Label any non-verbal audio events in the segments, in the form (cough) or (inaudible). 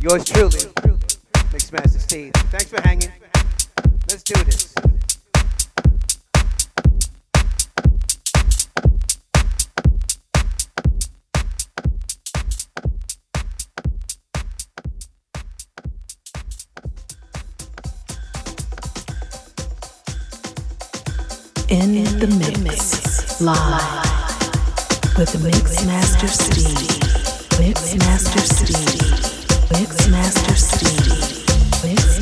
Yours truly, Mixmaster Steve. Thanks for hanging. Let's do this. In the mix, live with Mixmaster Steve. Mixmaster Steve. Mixmaster Steve. Mixmaster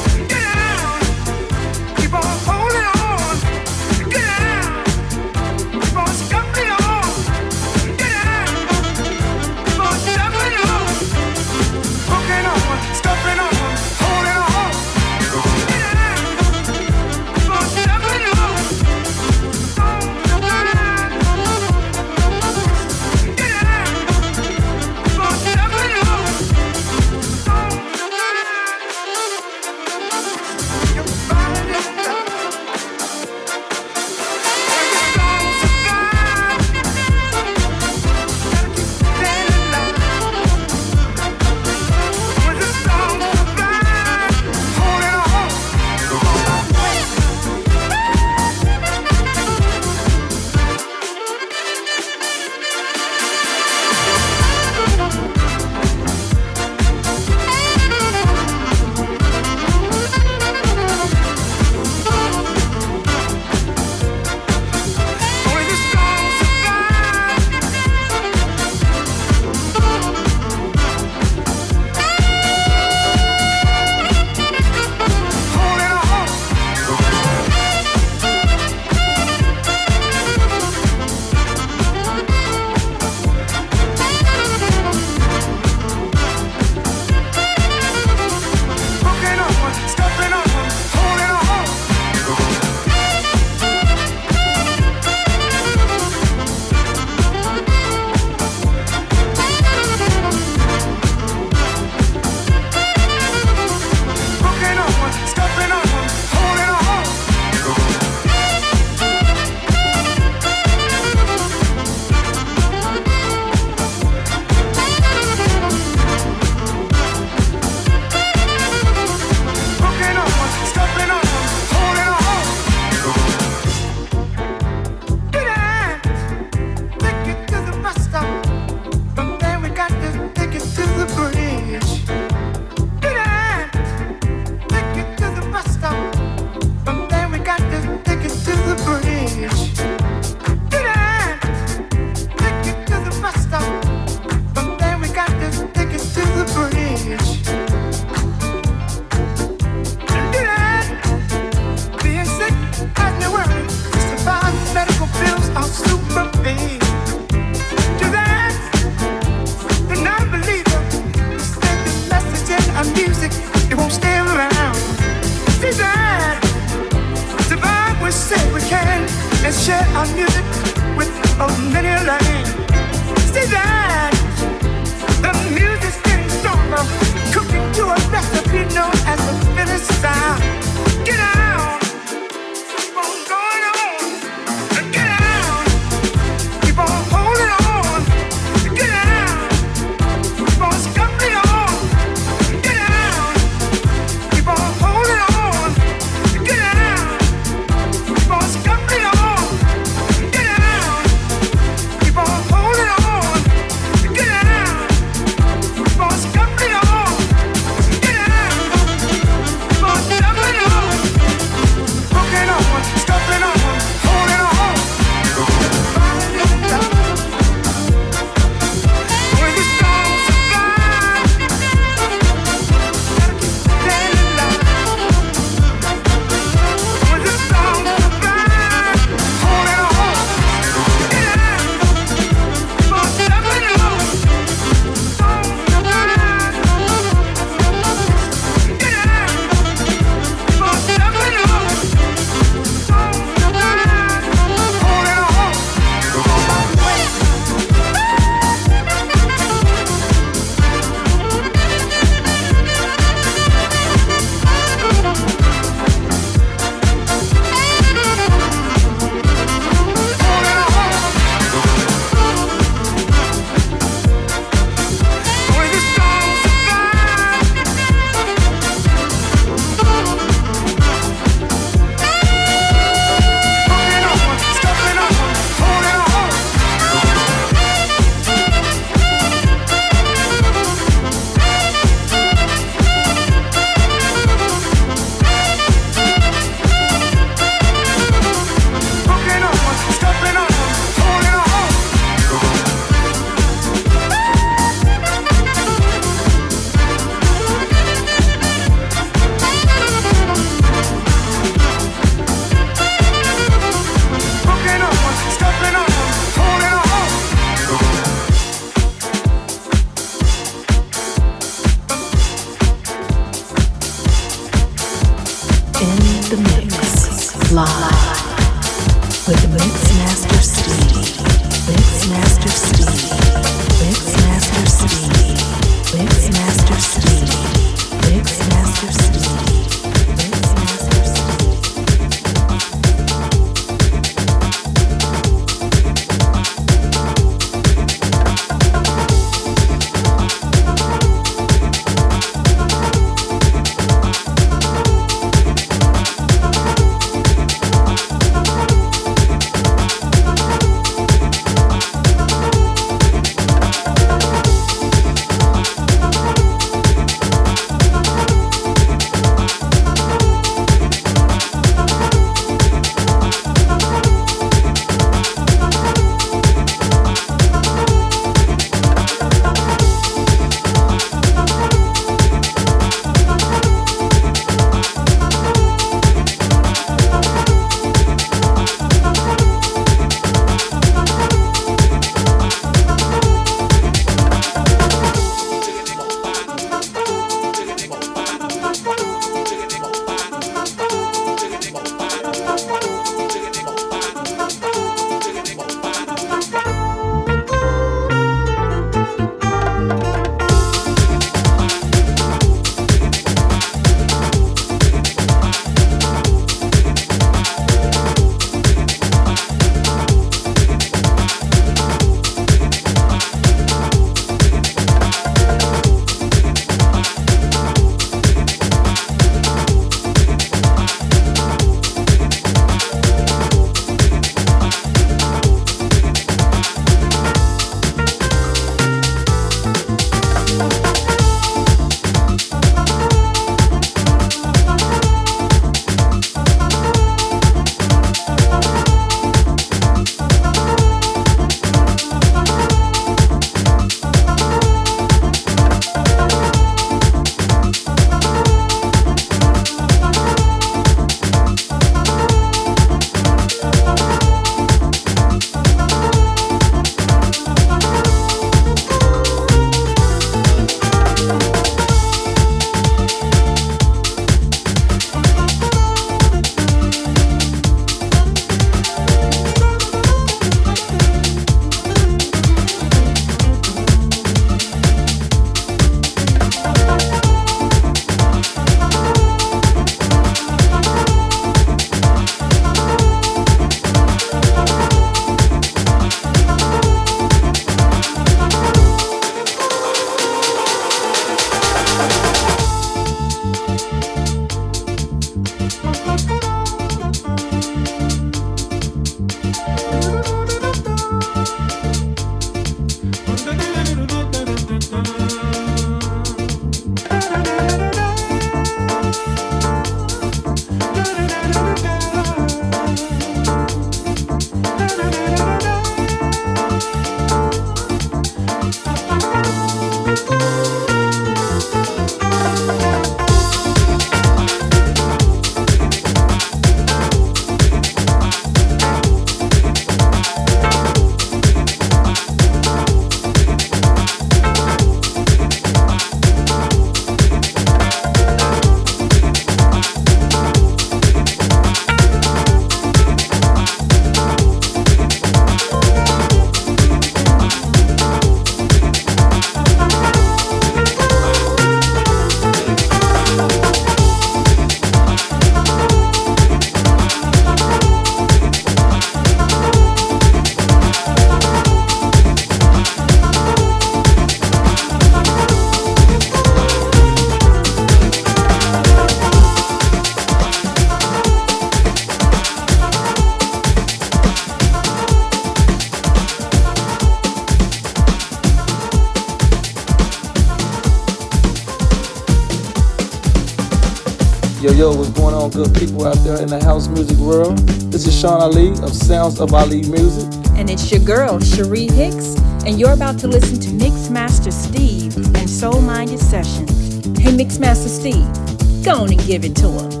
good people out there in the house music world. This is Sean Ali of Sounds of Ali Music. And it's your girl, Cherie Hicks, and you're about to listen to Mixmaster Steve and Soul Minded Sessions. Hey, Mixmaster Steve, go on and give it to him.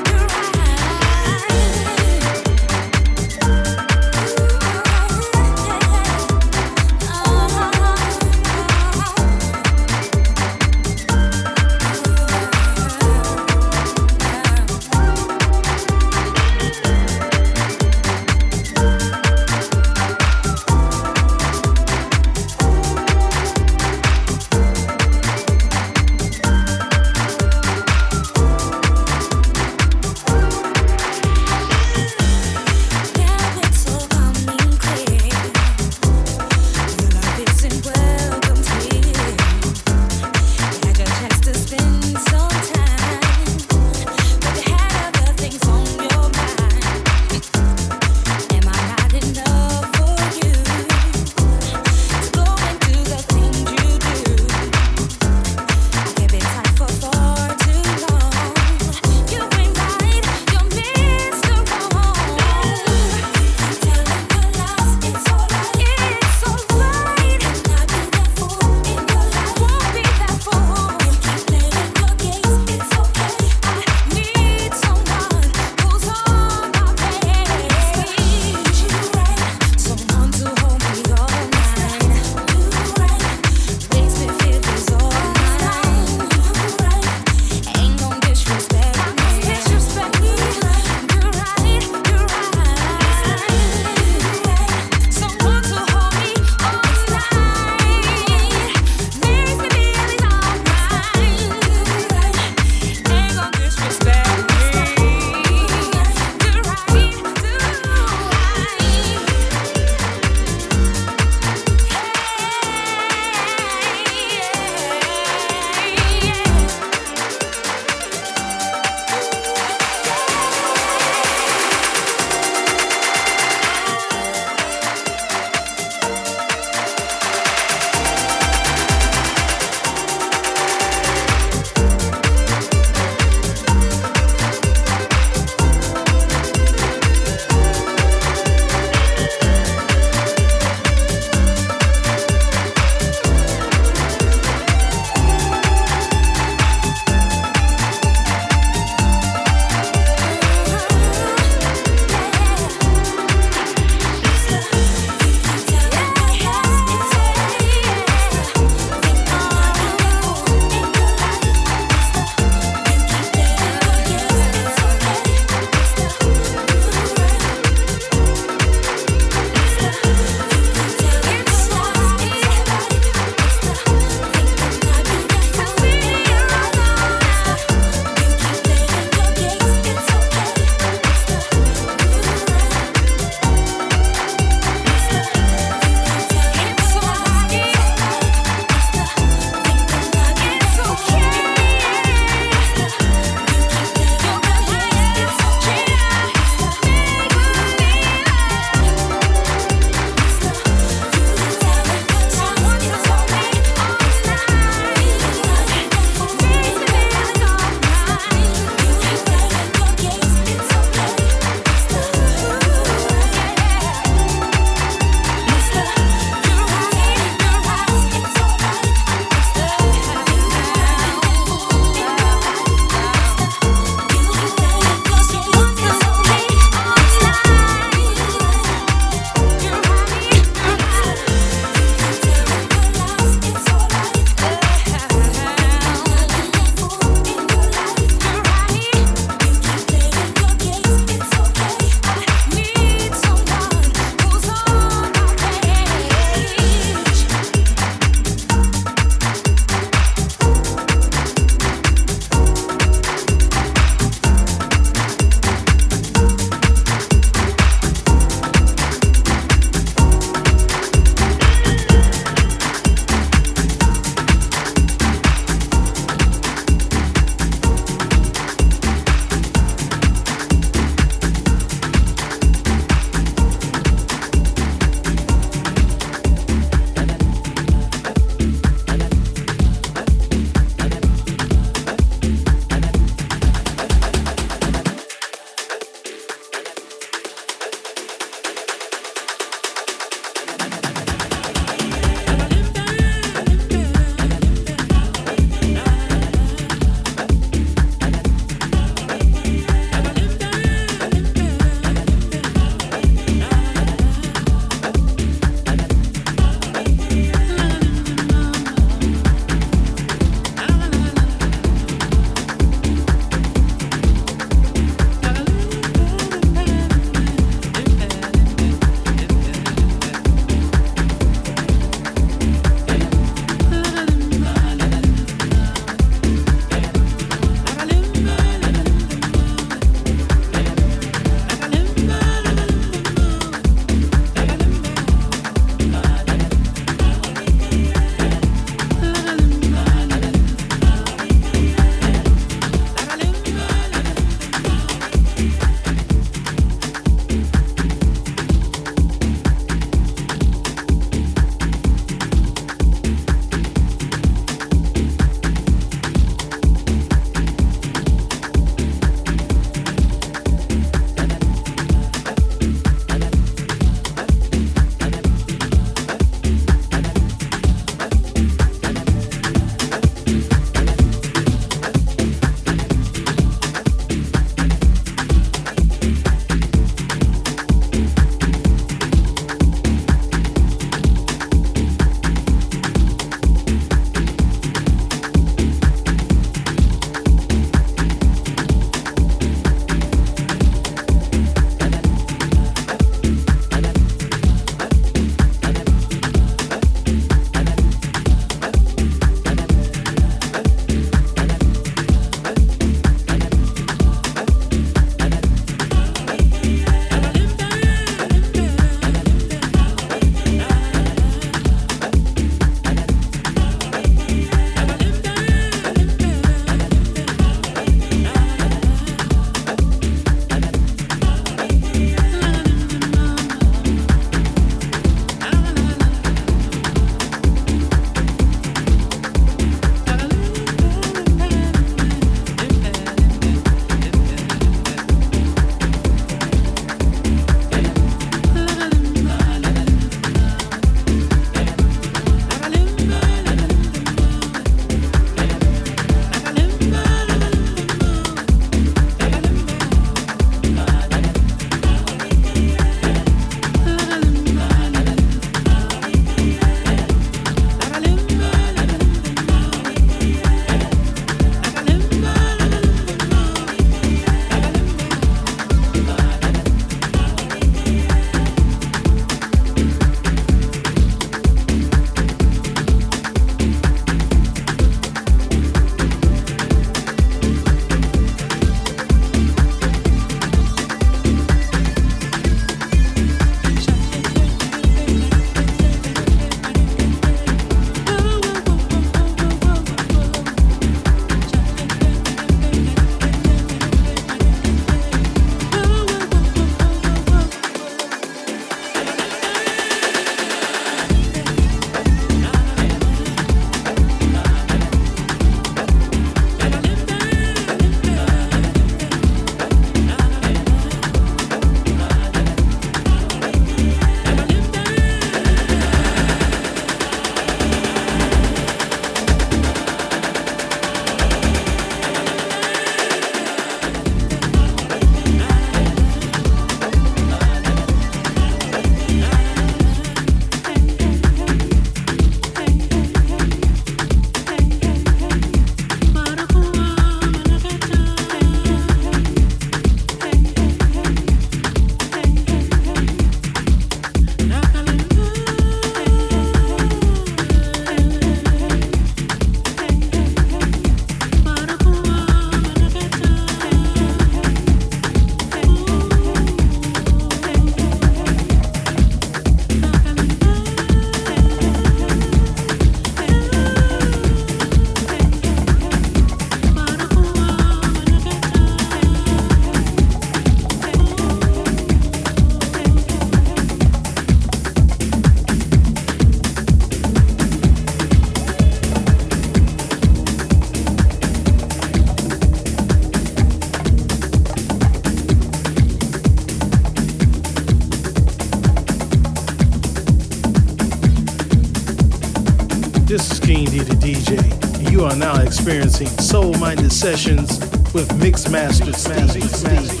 Experiencing Soul Minded Sessions with Mixmaster Steve.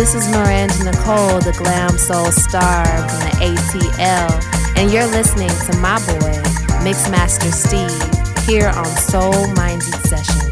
This is Miranda Nicole, the Glam Soul Star from the ATL, and you're listening to my boy, Mixmaster Steve, here on Soul Minded Sessions.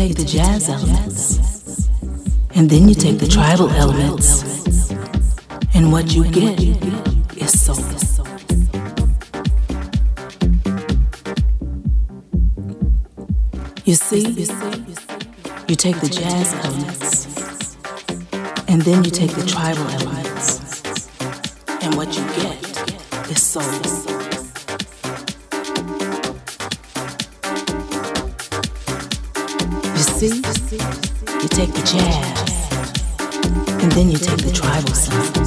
Take the jazz elements, and then you take the tribal elements, and what you get is soul. You see, you take the jazz elements, and then you take the tribal elements, and what you get is soul. Take the jazz, and then you take the tribal sounds.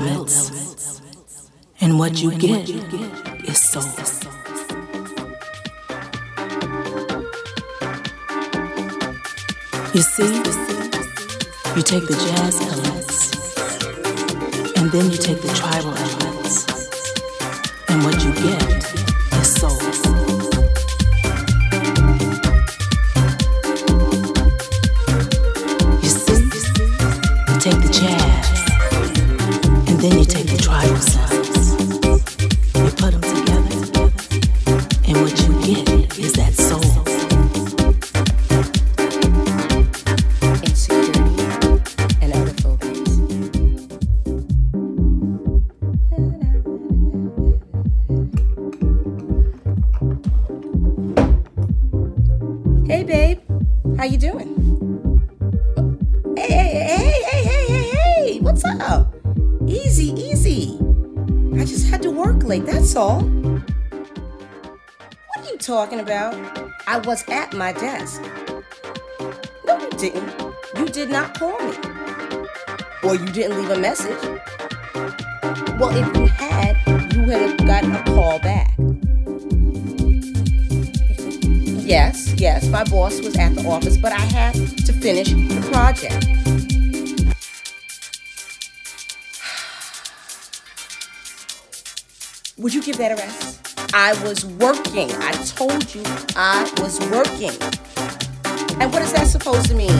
Elements, and what you get is soul. You see, you take the jazz elements, and then you take the tribal elements, and what you get about? I was at my desk. No, you didn't. You did not call me. Or you didn't leave a message. Well, if you had, you would have gotten a call back. Yes, yes, my boss was at the office, but I had to finish the project. (sighs) Would you give that a rest? I was working. I told you I was working. And what is that supposed to mean?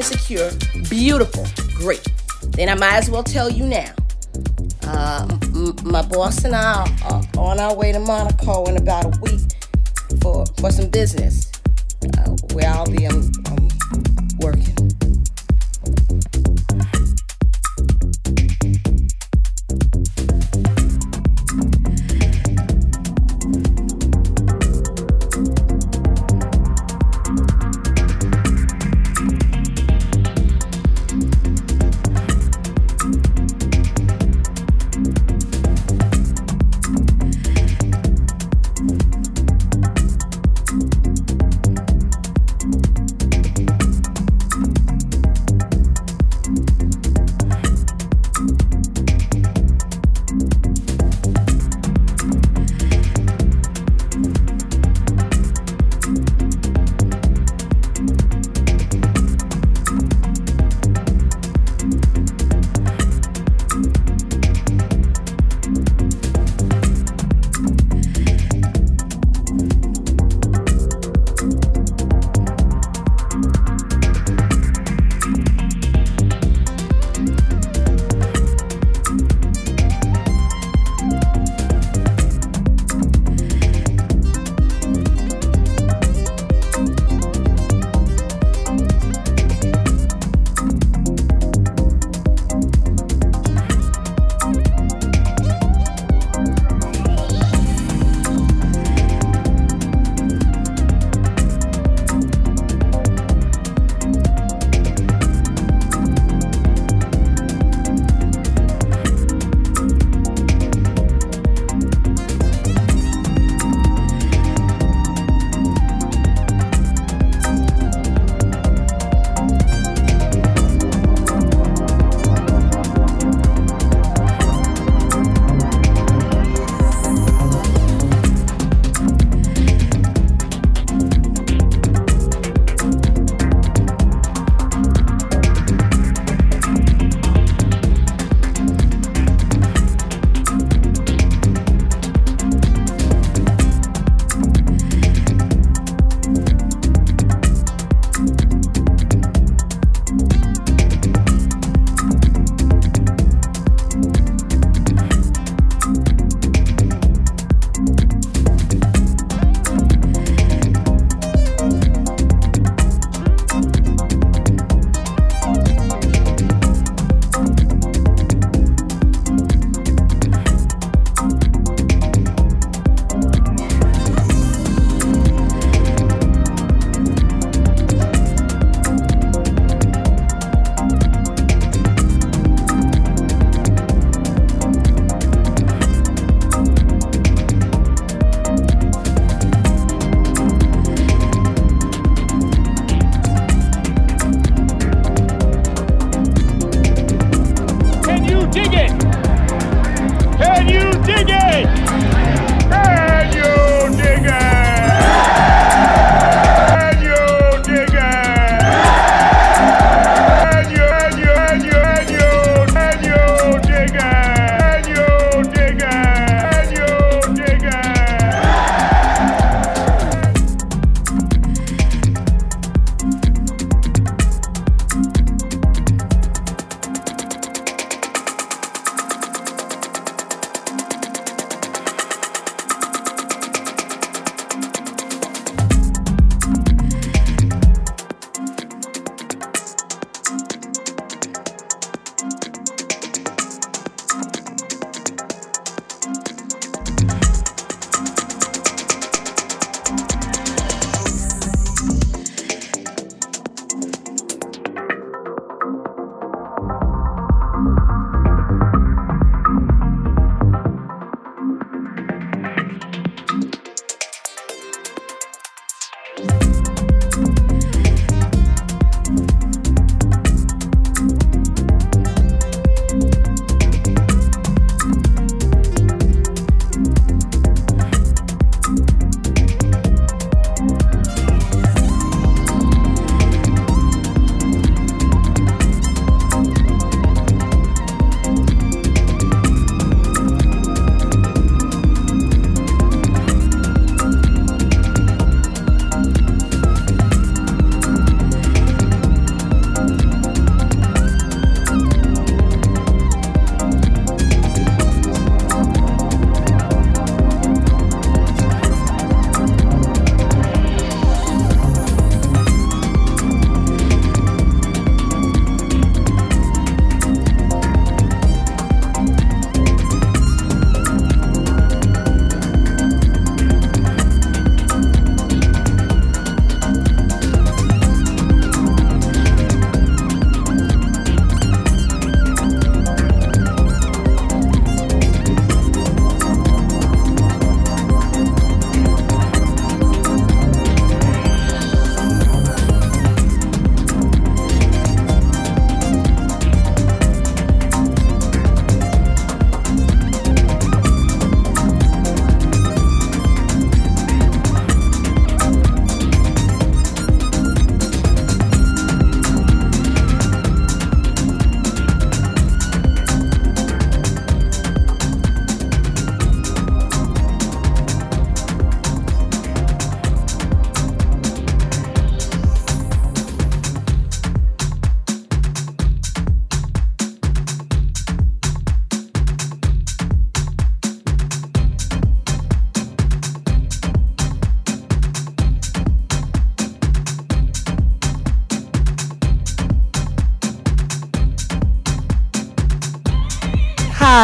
Insecure. Beautiful. Great. Then I might as well tell you now. Uh, m- my boss and I are on our way to Monaco in about a week for for some business.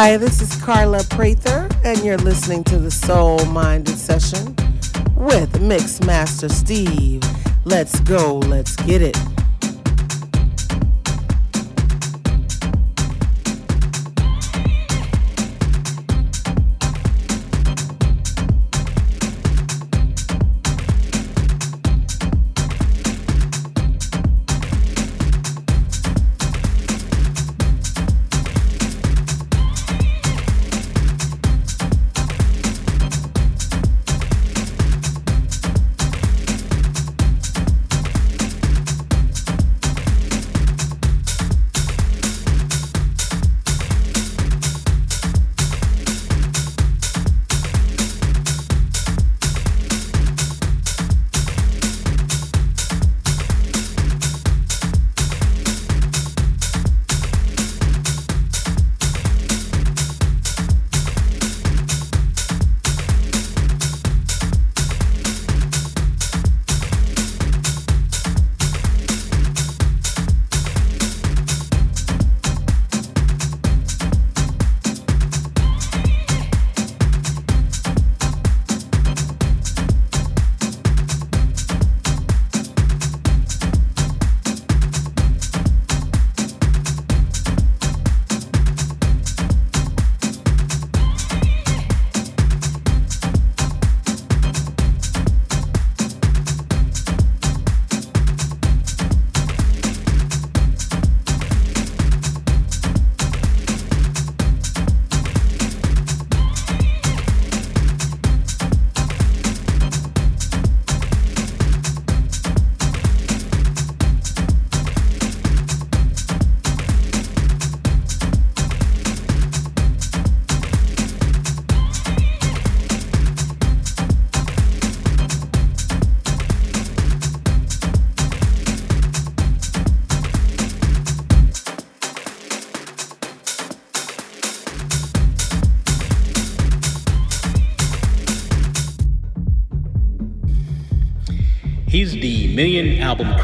Hi, this is Carla Prather, and you're listening to the Soul Minded Session with Mix Master Steve. Let's go, let's get it.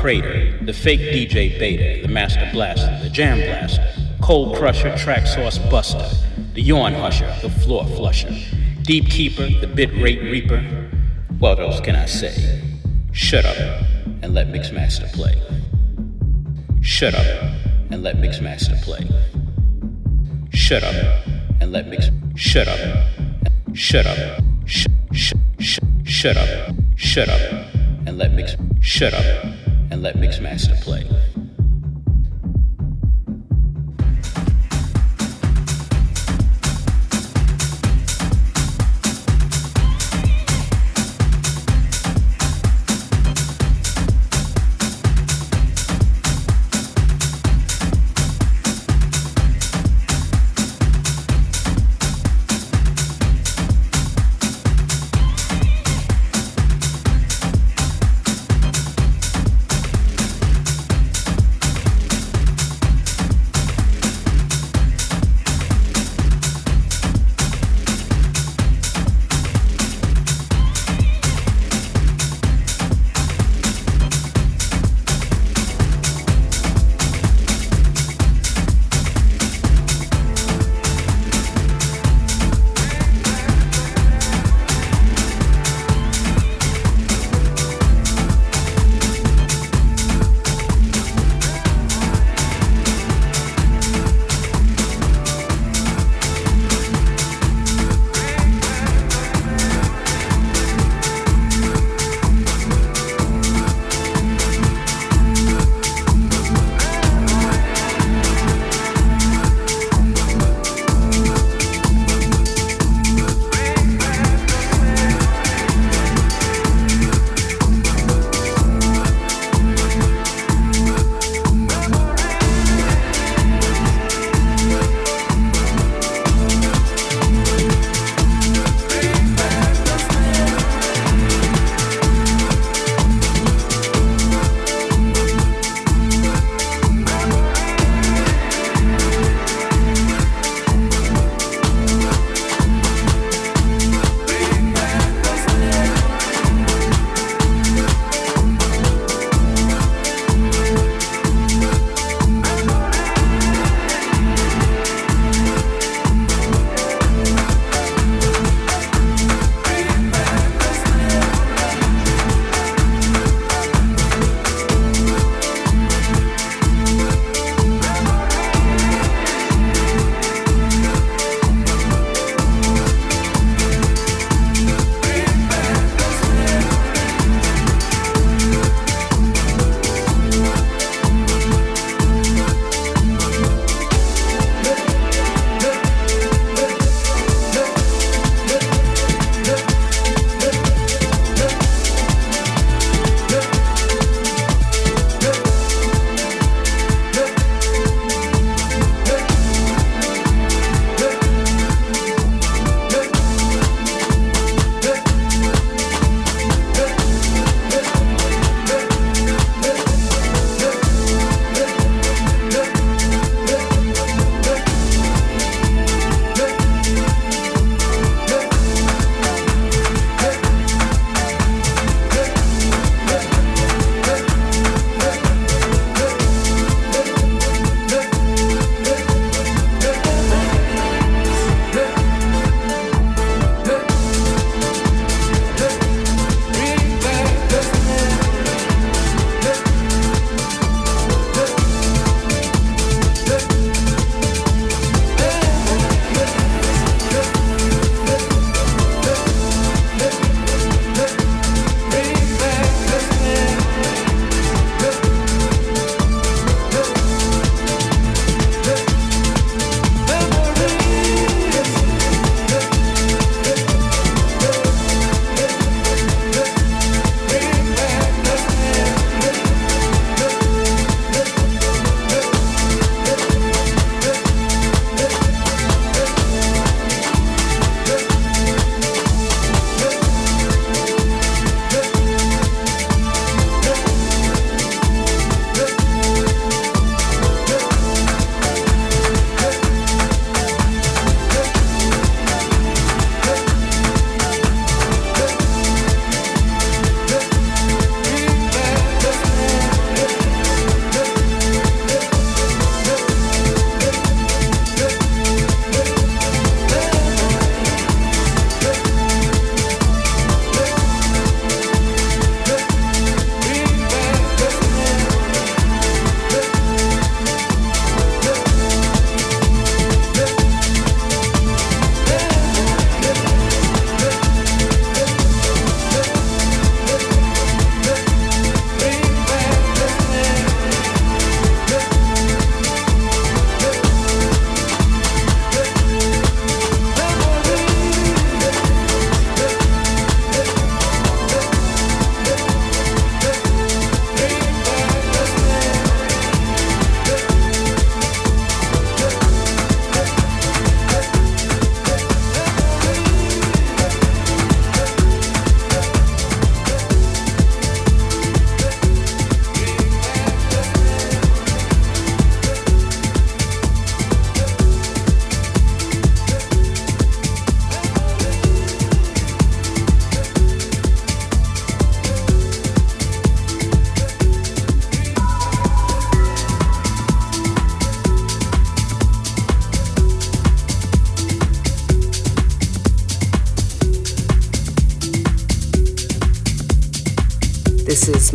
Creator, the fake DJ Beta, the Master Blaster, the Jam Blaster, Cold Crusher, Track Source Buster, the Yawn Husher, the Floor Flusher, Deep Keeper, the Bit Rate Reaper. What else can I say? Shut up and let Mixmaster play. Shut up and let Mixmaster play. Shut up and let Mix. Shut up. Shut up. Sh- sh- sh- shut up. Shut up and let Mix. Shut up let Mixmaster play.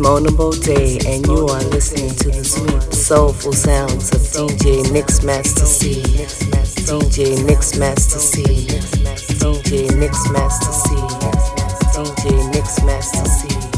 This is Mona Day, and you are listening to the sweet, soulful sounds of DJ Mixmaster C. DJ Mixmaster C. DJ Mixmaster C. DJ Mixmaster C.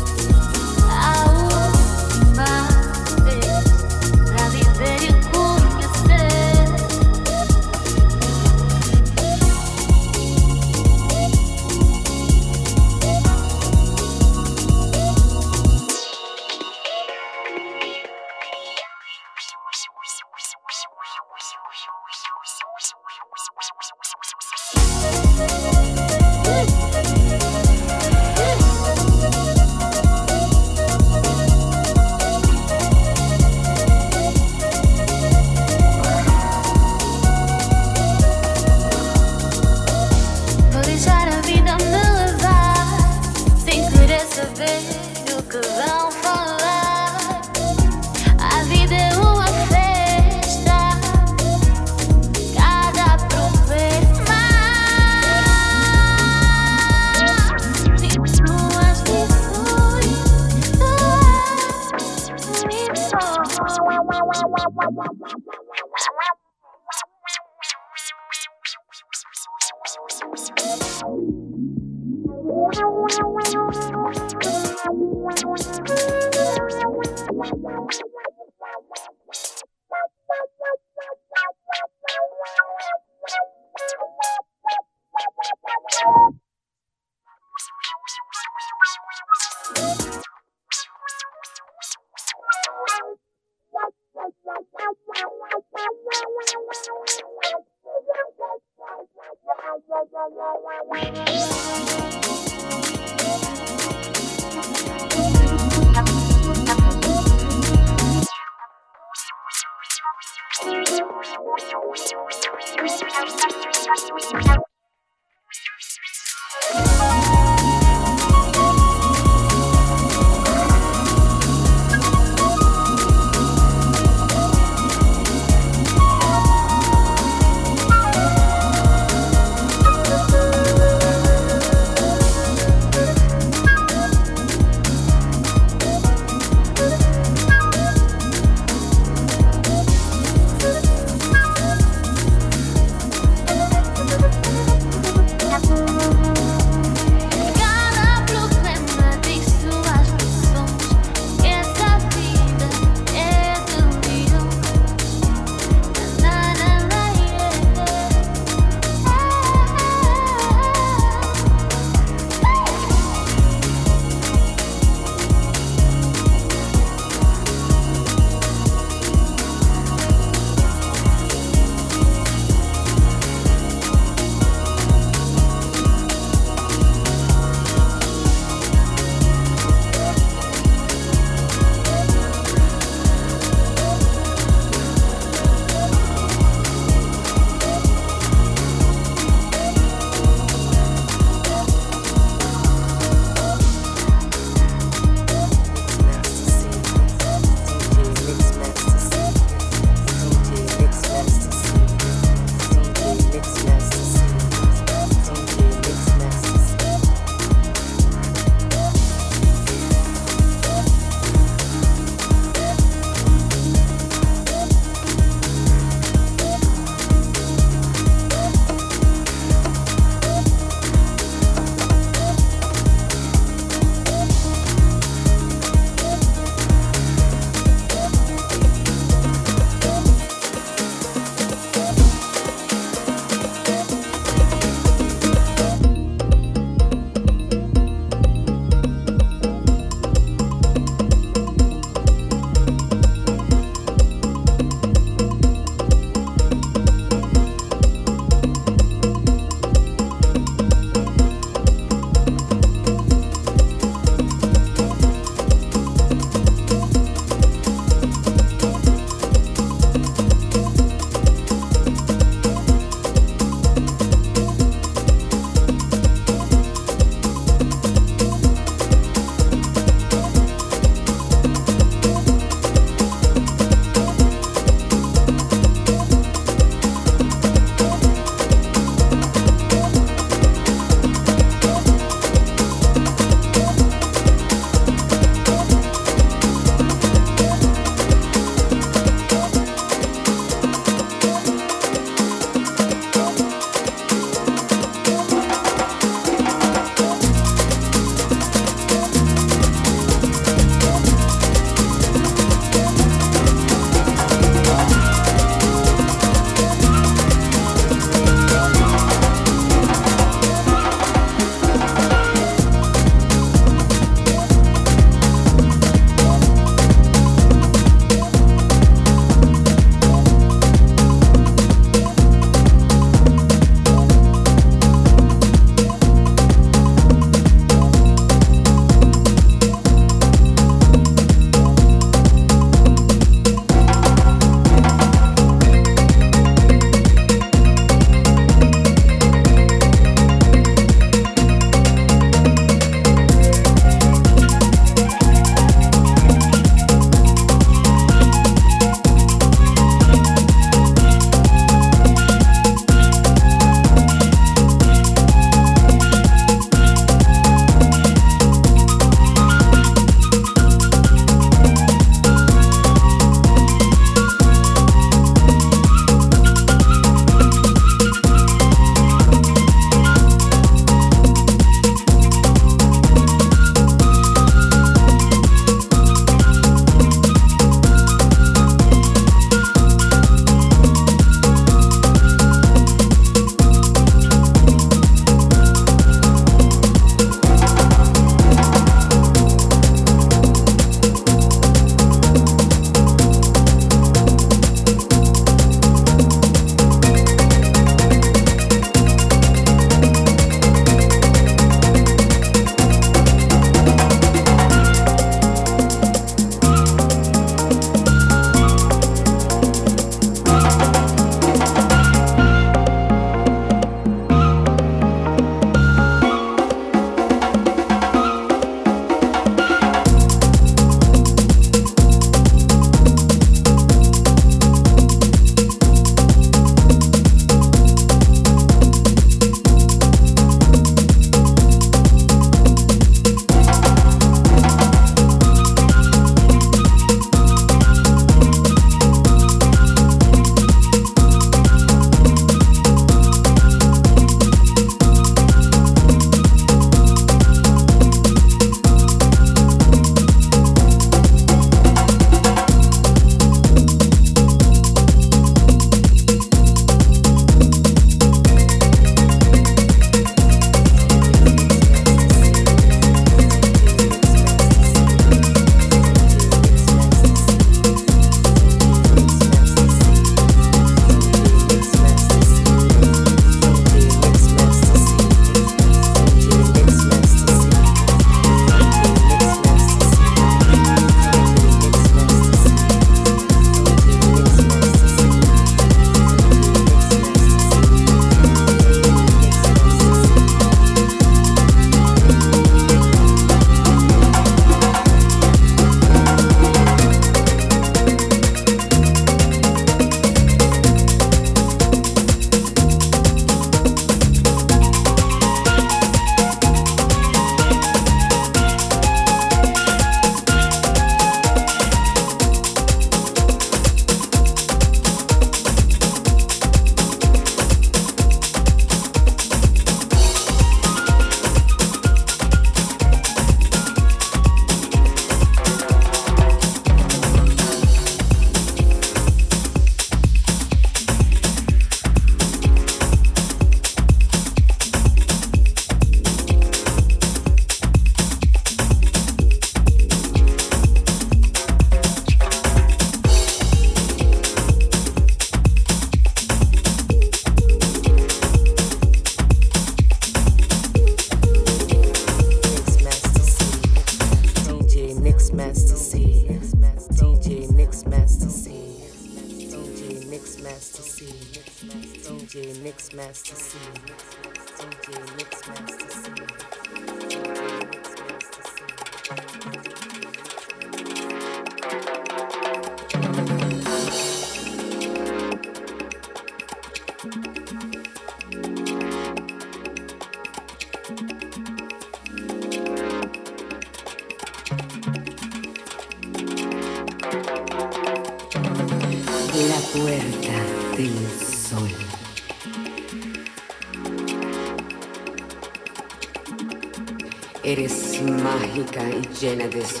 Jenna this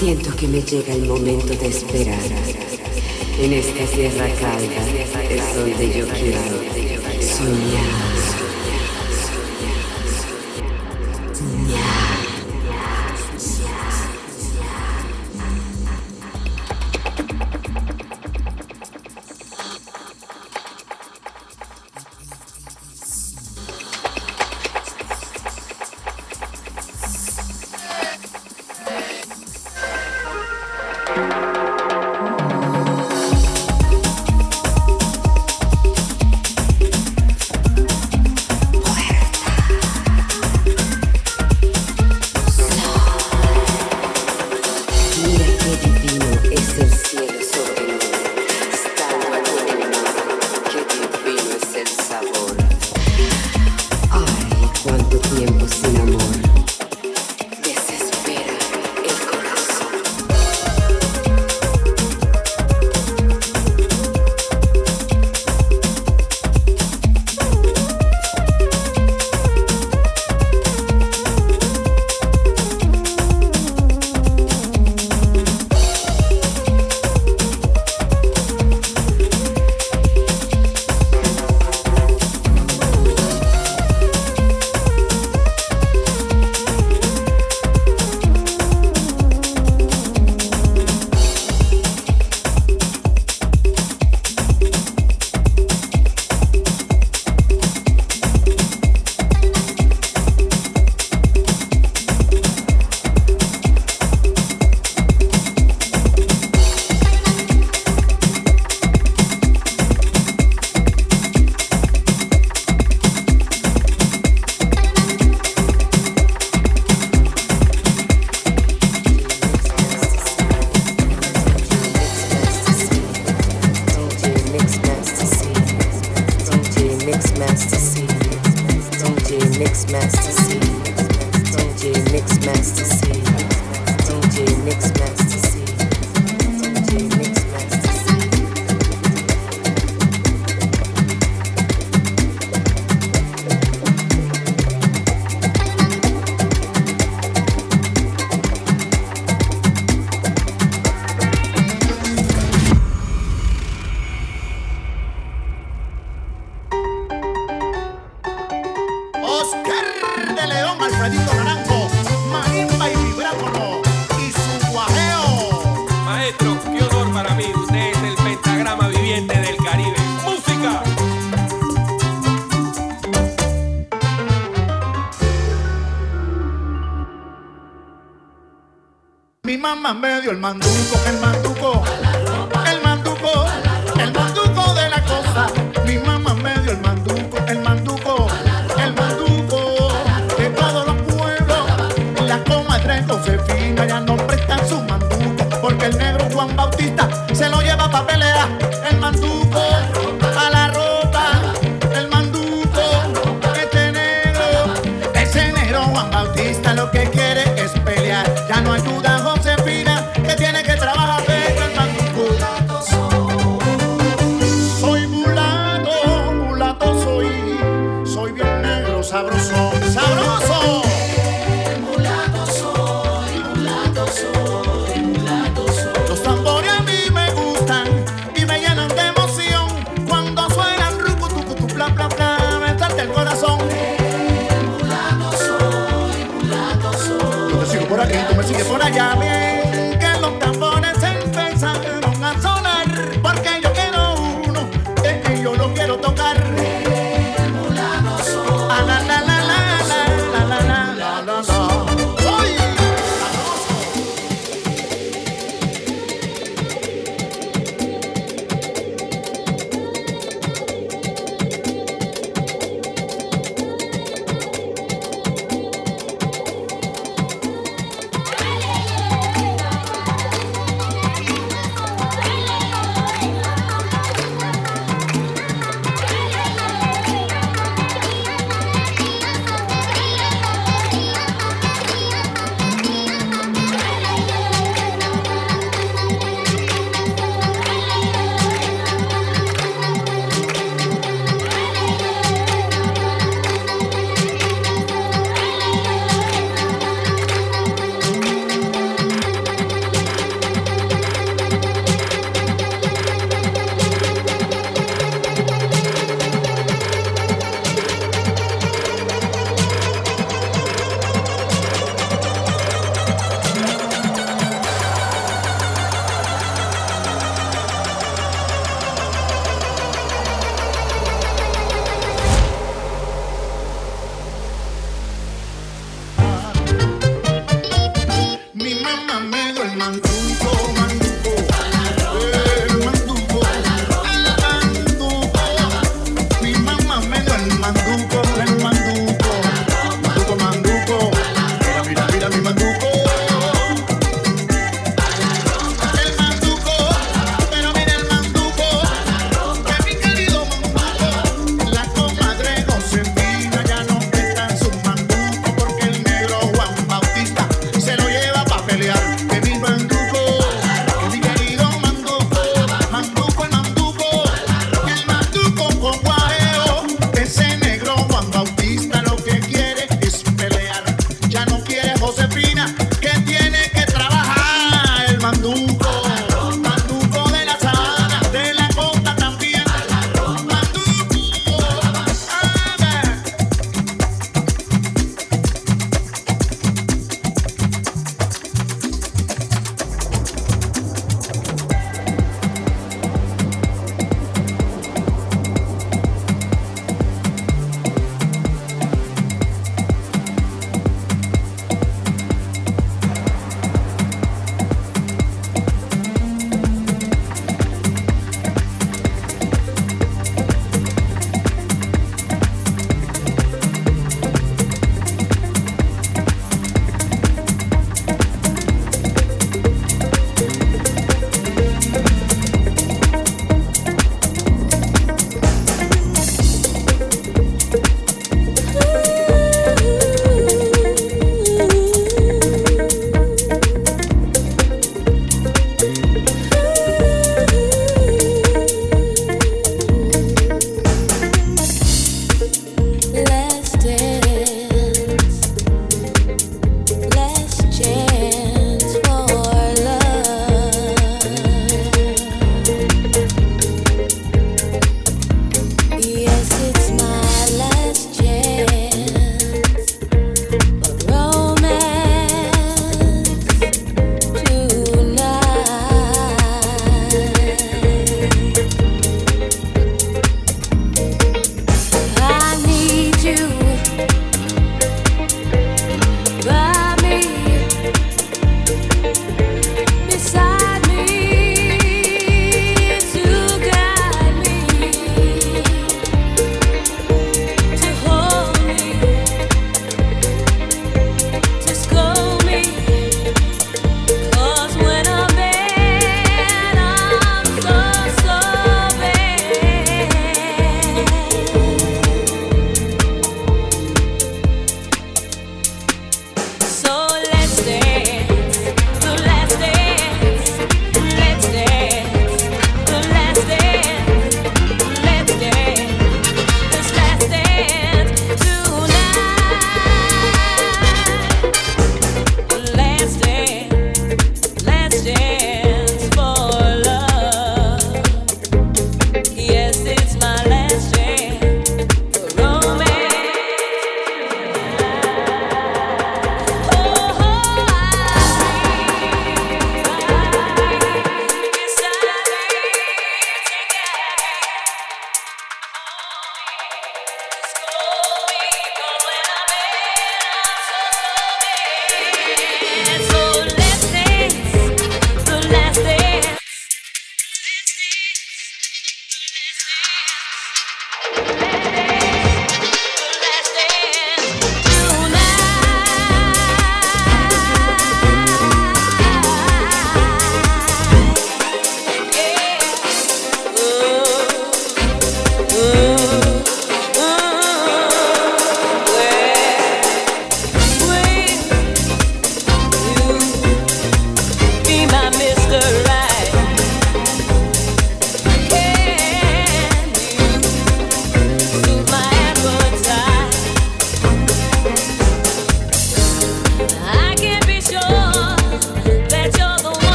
llega el momento de esperar. En esta tierra calda es donde yo quiero soñar. hermano.